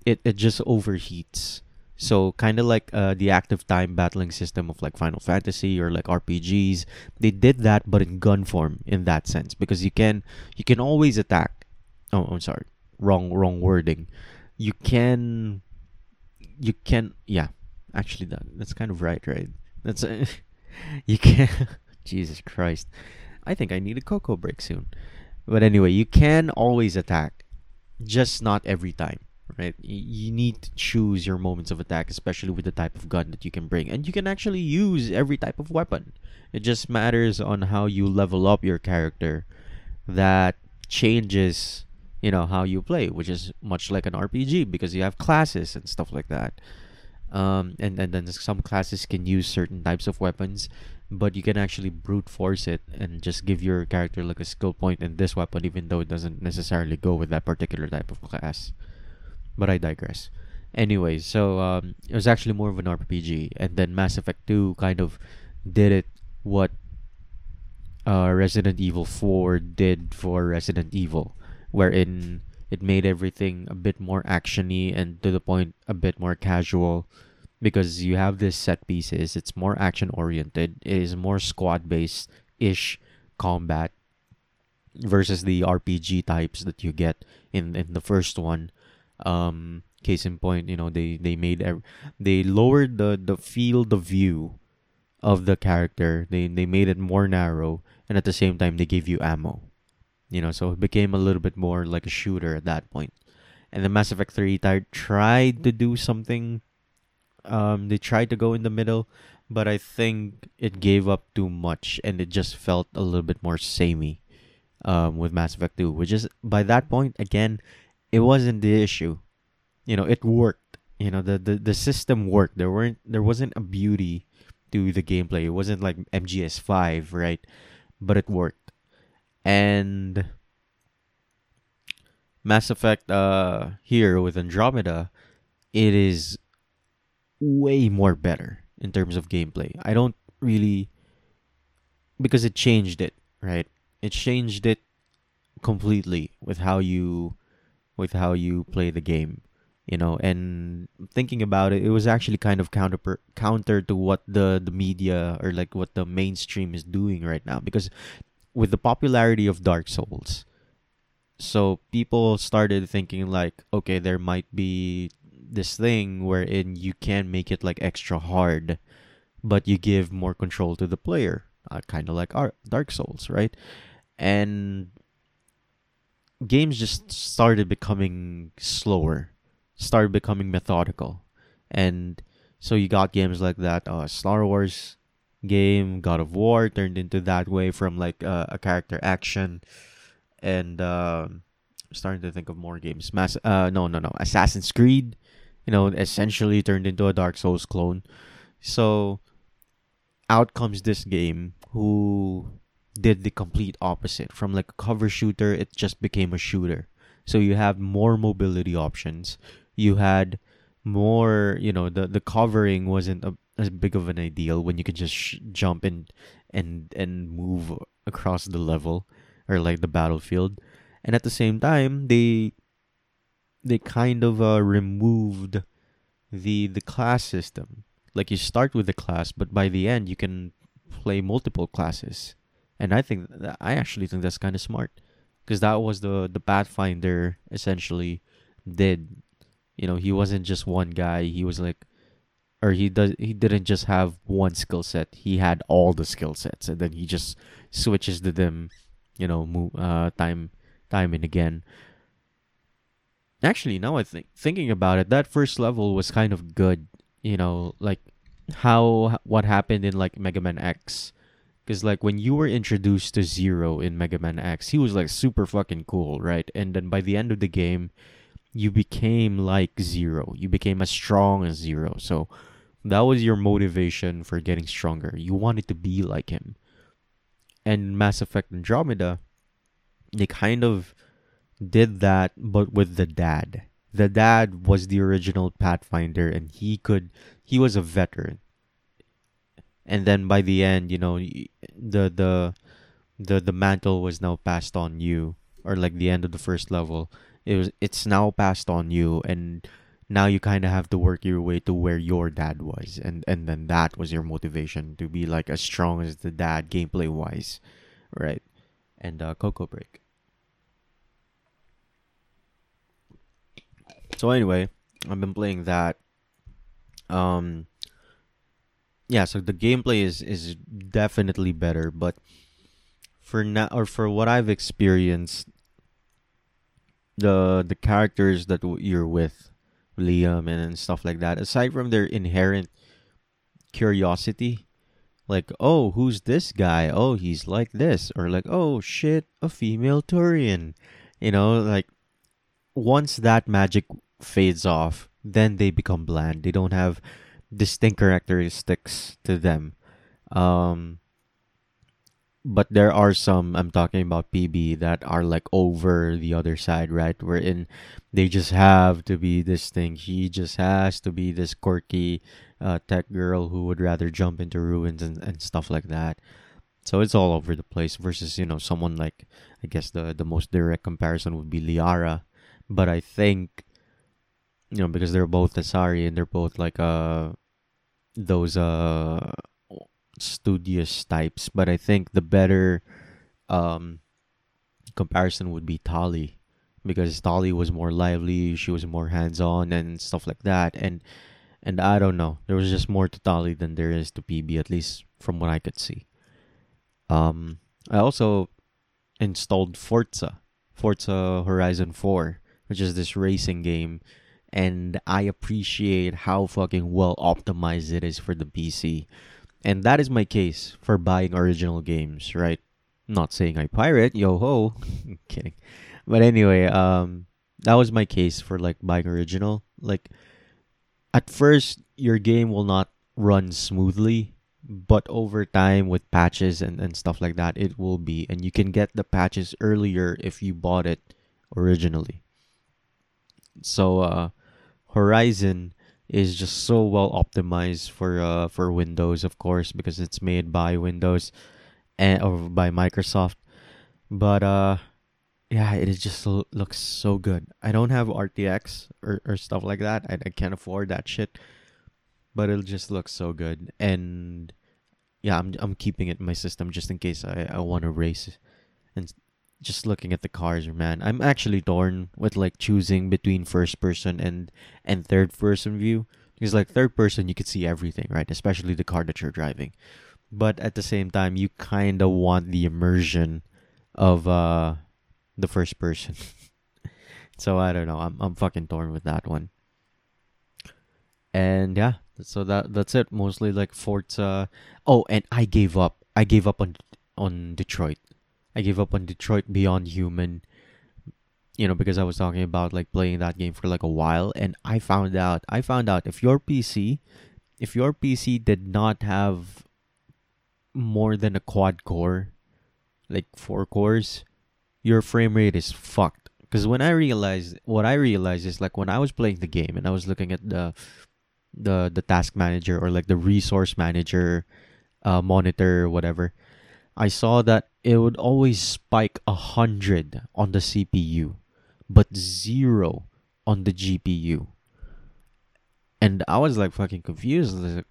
it it just overheats. So kind of like uh, the active time battling system of like Final Fantasy or like RPGs, they did that but in gun form in that sense because you can you can always attack. Oh, I'm sorry wrong wrong wording. You can you can yeah. Actually that that's kind of right, right? That's a, you can Jesus Christ. I think I need a cocoa break soon. But anyway, you can always attack, just not every time, right? You need to choose your moments of attack, especially with the type of gun that you can bring. And you can actually use every type of weapon. It just matters on how you level up your character that changes you know how you play which is much like an rpg because you have classes and stuff like that. Um, and, and then some classes can use certain types of weapons but you can actually brute force it and just give your character like a skill point in this weapon even though it doesn't necessarily go with that particular type of class. But i digress. Anyway so um, it was actually more of an rpg and then mass effect 2 kind of did it what uh, resident evil 4 did for resident evil wherein it made everything a bit more actiony and to the point a bit more casual. Because you have this set pieces it's more action oriented it is more squad based ish combat versus the rpg types that you get in in the first one. Um case in point you know they they made ev- they lowered the the field of view of the character. They they made it more narrow and at the same time they gave you ammo You know, so it became a little bit more like a shooter at that point. And the Mass Effect 3 tar- tried to do something. Um, they tried to go in the middle, but I think it gave up too much and it just felt a little bit more samey um, with Mass Effect 2, which is by that point, again, it wasn't the issue. You know, it worked. You know, the, the, the system worked. There weren't there wasn't a beauty to the gameplay. It wasn't like MGS5, right? But it worked. And Mass Effect uh here with Andromeda, it is way more better in terms of gameplay. I don't really because it changed it, right? It changed it completely with how you with how you play the game, you know. And thinking about it, it was actually kind of counter counter to what the the media or like what the mainstream is doing right now because with the popularity of Dark Souls, so people started thinking like, okay, there might be this thing wherein you can make it like extra hard, but you give more control to the player, uh, kind of like Dark Souls, right? And games just started becoming slower, started becoming methodical, and so you got games like that. Uh, Star Wars game, God of War turned into that way from like uh, a character action, and uh, starting to think of more games. Mass, uh, no, no, no, Assassin's Creed, you know, essentially turned into a Dark Souls clone. So, out comes this game who did the complete opposite. From like a cover shooter, it just became a shooter. So you have more mobility options. You had more, you know, the the covering wasn't a, as big of an ideal when you could just sh- jump and and and move across the level or like the battlefield. And at the same time, they they kind of uh, removed the the class system. Like you start with the class, but by the end you can play multiple classes and I think that, I actually think that's kind of smart because that was the the Pathfinder essentially did. You know, he wasn't just one guy. He was like, or he does. He didn't just have one skill set. He had all the skill sets, and then he just switches to them. You know, uh, time, time and again. Actually, now I think thinking about it, that first level was kind of good. You know, like how what happened in like Mega Man X because like when you were introduced to Zero in Mega Man X, he was like super fucking cool, right? And then by the end of the game, you became like Zero. You became as strong as Zero. So that was your motivation for getting stronger. You wanted to be like him. And Mass Effect Andromeda, they kind of did that, but with the dad. The dad was the original Pathfinder, and he could. He was a veteran and then by the end you know the the the the mantle was now passed on you or like the end of the first level it was it's now passed on you and now you kind of have to work your way to where your dad was and and then that was your motivation to be like as strong as the dad gameplay wise right? And uh coco break. So anyway i've been playing that. Um yeah, so the gameplay is is definitely better, but for now or for what I've experienced, the the characters that you're with, Liam and, and stuff like that, aside from their inherent curiosity, like oh who's this guy? Oh he's like this, or like oh shit a female Turian, you know like once that magic fades off, then they become bland. They don't have distinct characteristics to them. Um, but there are some I'm talking about Peebee that are like over the other side, right? Wherein they just have to be this thing. He just has to be this quirky uh, tech girl who would rather jump into ruins and, and stuff like that. So it's all over the place versus, you know, someone like I guess the the most direct comparison would be Liara. But I think you know, because they're both Asari and they're both like uh those uh studious types, but I think the better um comparison would be Tali because Tali was more lively, she was more hands-on and stuff like that and and I don't know, there was just more to Tali than there is to Peebee at least from what I could see. Um I also installed Forza, Forza Horizon 4, which is this racing game, and I appreciate how fucking well optimized it is for the PC. And that is my case for buying original games, right? Not saying I pirate, yo ho. kidding. But anyway, um that was my case for like buying original. Like at first your game will not run smoothly, but over time with patches and, and stuff like that, it will be. And you can get the patches earlier if you bought it originally. So uh Horizon is just so well optimized for uh for Windows, of course, because it's made by Windows and or by Microsoft. But uh yeah, it is just looks so good. I don't have RTX or, or stuff like that. I, I can't afford that shit. But it'll just looks so good. And yeah, I'm I'm keeping it in my system just in case I, I want to race. And just looking at the cars, man, I'm actually torn with like choosing between first person and and third person view. Because like third person, you can see everything, right? Especially the car that you're driving. But at the same time, you kind of want the immersion of uh the first person. so I don't know. I'm I'm fucking torn with that one. And yeah, so that that's it. Mostly like Forza. Oh, and I gave up. I gave up on on Detroit. I gave up on Detroit Beyond Human. You know, because I was talking about like playing that game for like a while, and I found out. I found out if your PC, if your PC did not have more than a quad core, like four cores, your frame rate is fucked. Because when I realized, what I realized is like when I was playing the game and I was looking at the the the task manager or like the resource manager uh, monitor whatever, I saw that it would always spike a hundred on the CPU, but zero on the GPU. And I was like fucking confused. Like,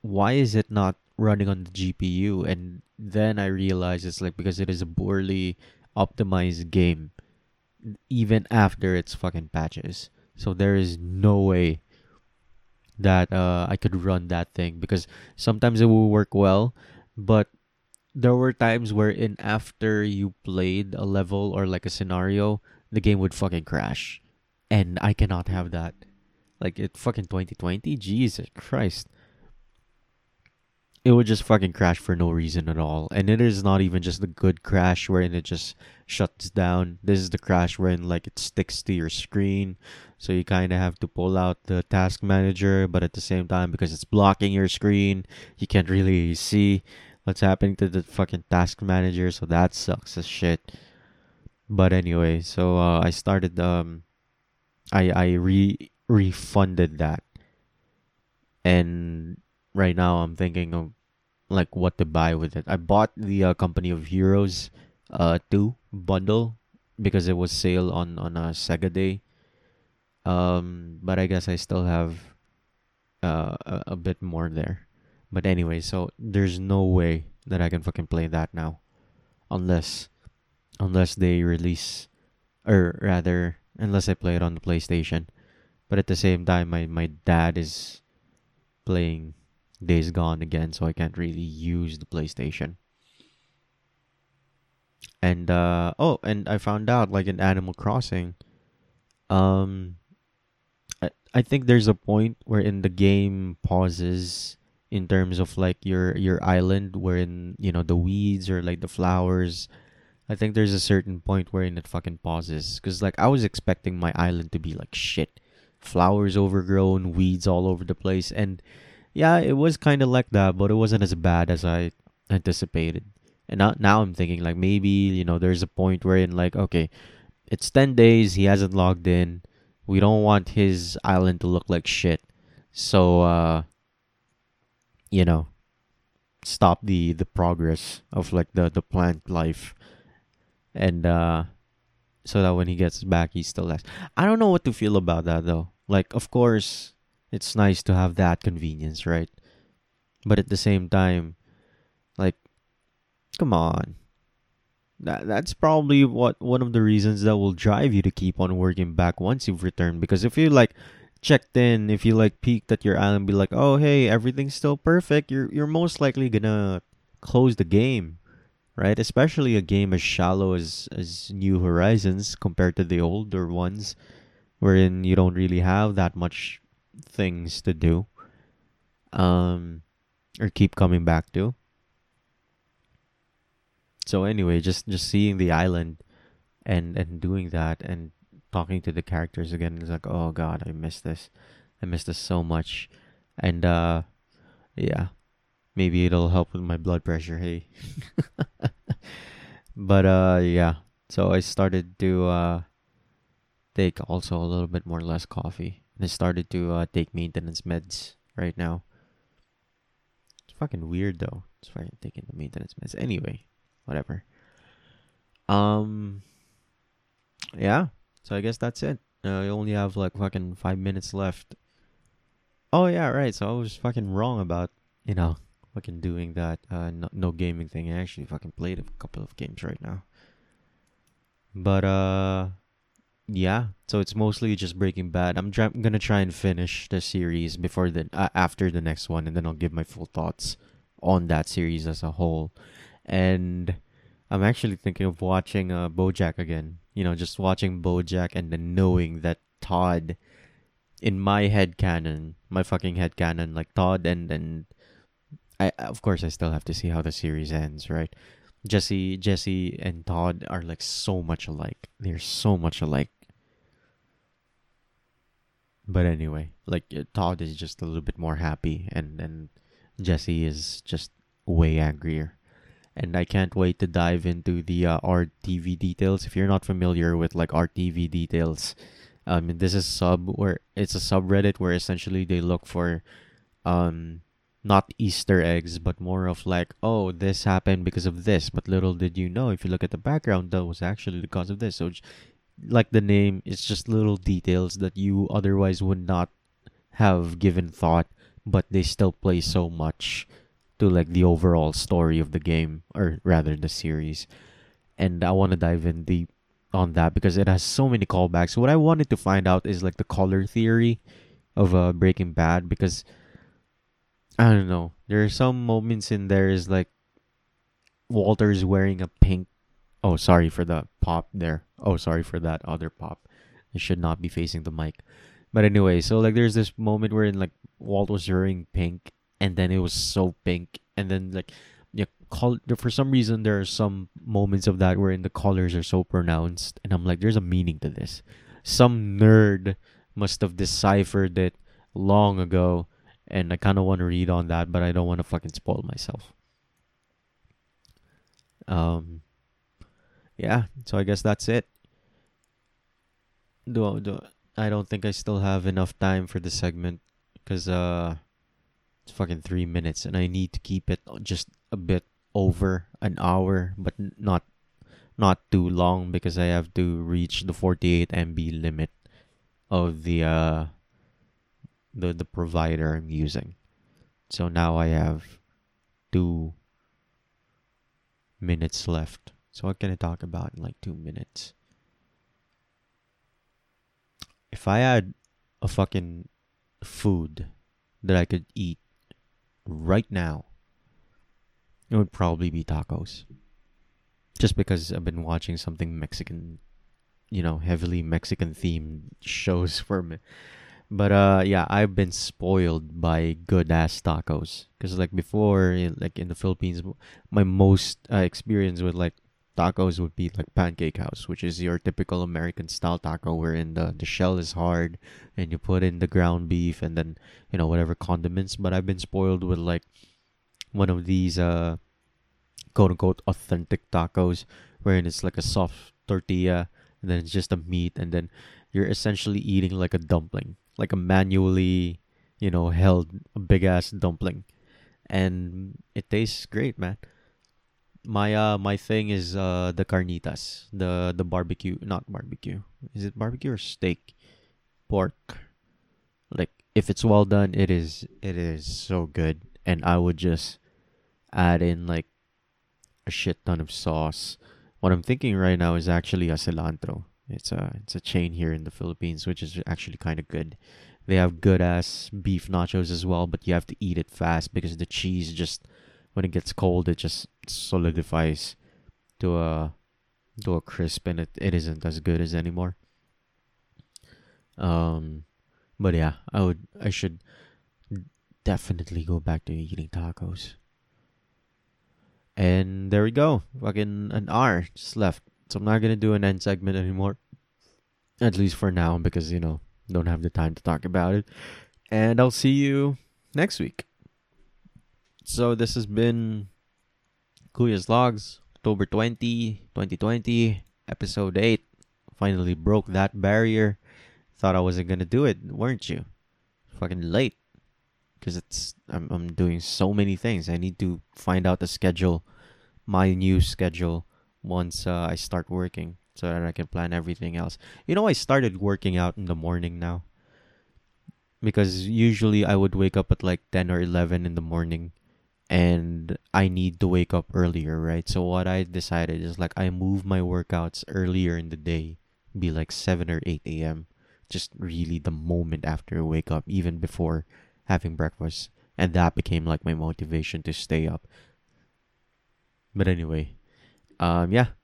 why is it not running on the GPU? And then I realized it's like because it is a poorly optimized game even after its fucking patches. So there is no way that uh, I could run that thing because sometimes it will work well, but there were times where in after you played a level or like a scenario, the game would fucking crash. And I cannot have that. Like it fucking 2020, Jesus Christ it would just fucking crash for no reason at all. And it is not even just the good crash wherein it just shuts down. This is the crash wherein like it sticks to your screen. So you kind of have to pull out the task manager, but at the same time, because it's blocking your screen, you can't really see what's happening to the fucking task manager. So that sucks as shit. But anyway, so uh, I started um, I I re refunded that, and right now I'm thinking of like what to buy with it. I bought the uh, Company of Heroes uh 2 bundle because it was sale on on a Sega day. Um but I guess I still have uh a, a bit more there. But anyway, so there's no way that I can fucking play that now unless unless they release or rather unless I play it on the PlayStation. But at the same time my my dad is playing Days Gone again, so I can't really use the PlayStation. And uh oh, and I found out like in Animal Crossing, um, I I think there's a point where in the game pauses in terms of like your your island wherein you know the weeds or like the flowers i think there's a certain point wherein it fucking pauses because like i was expecting my island to be like shit flowers overgrown weeds all over the place and yeah, it was kind of like that, but it wasn't as bad as I anticipated. And now, now I'm thinking like maybe you know there's a point wherein like okay, it's ten days he hasn't logged in. We don't want his island to look like shit, so uh, you know, stop the the progress of like the the plant life, and uh, so that when he gets back he still has. I don't know what to feel about that though. Like of course it's nice to have that convenience, right? But at the same time, like, come on. That that's probably what one of the reasons that will drive you to keep on working back once you've returned. Because if you like checked in, if you like peeked at your island, be like, oh hey, everything's still perfect. You're you're most likely gonna close the game, right? Especially a game as shallow as as New Horizons compared to the older ones, wherein you don't really have that much things to do, um, or keep coming back to. So anyway, just just seeing the island, and and doing that and talking to the characters again is like, oh god, I miss this, I miss this so much, and uh, yeah, maybe it'll help with my blood pressure. Hey. but uh yeah. So I started to uh take also a little bit more less coffee. And I started to uh take maintenance meds right now. It's fucking weird though. It's fucking taking the maintenance meds. Anyway, whatever. Um yeah. So I guess that's it. Uh, I only have like fucking five minutes left. Oh yeah, right. So I was fucking wrong about you know fucking doing that uh no, no gaming thing. I actually fucking played a couple of games right now. But uh yeah, so it's mostly just Breaking Bad. I'm, I'm gonna try and finish the series before the uh, after the next one, and then I'll give my full thoughts on that series as a whole. And I'm actually thinking of watching uh, BoJack again. You know, just watching BoJack and then knowing that Todd, in my head canon, my fucking head canon, like Todd and and I of course I still have to see how the series ends, right? Jesse, Jesse, and Todd are like so much alike. They're so much alike. But anyway, like uh, Todd is just a little bit more happy, and and Jesse is just way angrier. And I can't wait to dive into the uh, RTV details. If you're not familiar with like RTV details, um, this is sub where it's a subreddit where essentially they look for um not Easter eggs, but more of like, oh, this happened because of this. But little did you know, if you look at the background, that was actually the cause of this. So, like the name, it's just little details that you otherwise would not have given thought, but they still play so much to like the overall story of the game, or rather the series. And I want to dive in deep on that because it has so many callbacks. What I wanted to find out is like the color theory of uh, Breaking Bad because I don't know. There are some moments in there is like Walter's wearing a pink. Oh, sorry for the pop there. Oh, sorry for that other pop. It should not be facing the mic. But anyway, so like there's this moment where in like Walt was wearing pink, and then it was so pink, and then like yeah, col- for some reason there are some moments of that wherein the colors are so pronounced, and I'm like, there's a meaning to this. Some nerd must have deciphered it long ago and I kind of want to read on that, but I don't want to fucking spoil myself. Um, yeah. So I guess that's it. Do, do I don't think I still have enough time for this segment because uh, it's fucking three minutes, and I need to keep it just a bit over an hour, but not not too long because I have to reach the 48 MB limit of the uh the the provider I'm using. So now I have two minutes left. So what can I talk about in like two minutes? If I had a fucking food that I could eat right now, it would probably be tacos. Just because I've been watching something Mexican, you know, heavily Mexican themed shows for me but uh, yeah, I've been spoiled by good ass tacos. Cause like before, like in the Philippines, my most uh, experience with like tacos would be like Pancake House, which is your typical American style taco, wherein the the shell is hard and you put in the ground beef and then you know whatever condiments. But I've been spoiled with like one of these uh quote unquote authentic tacos, wherein it's like a soft tortilla and then it's just a meat and then you're essentially eating like a dumpling like a manually, you know, held big ass dumpling, and it tastes great, man. My uh my thing is uh the carnitas, the the barbecue, not barbecue. Is it barbecue or steak? Pork. Like if it's well done, it is it is so good, and I would just add in like a shit ton of sauce. What I'm thinking right now is actually a Silantro. It's a it's a chain here in the Philippines, which is actually kind of good. They have good ass beef nachos as well, but you have to eat it fast because the cheese just when it gets cold, it just solidifies. to a to a crisp, and it, it isn't as good as anymore. Um, but yeah, I would I should definitely go back to eating tacos. And there we go. Fucking an hour just left. So I'm not gonna do an end segment anymore. At least for now, because you know, don't have the time to talk about it. And I'll see you next week. So this has been Kuya's Logs, October 20, 2020, episode 8. Finally broke that barrier. Thought I wasn't gonna do it, weren't you? Fucking late. Because it's I'm I'm doing so many things. I need to find out the schedule, my new schedule, once uh, I start working, so that I can plan everything else. You know, I started working out in the morning now. Because usually I would wake up at like ten or eleven in the morning, and I need to wake up earlier, right? So what I decided is like I move my workouts earlier in the day, be like seven or eight a.m just really the moment after I wake up, even before having breakfast. And that became like my motivation to stay up. But anyway, um, yeah,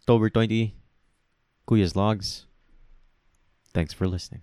October 20, Kuya's Logs. Thanks for listening.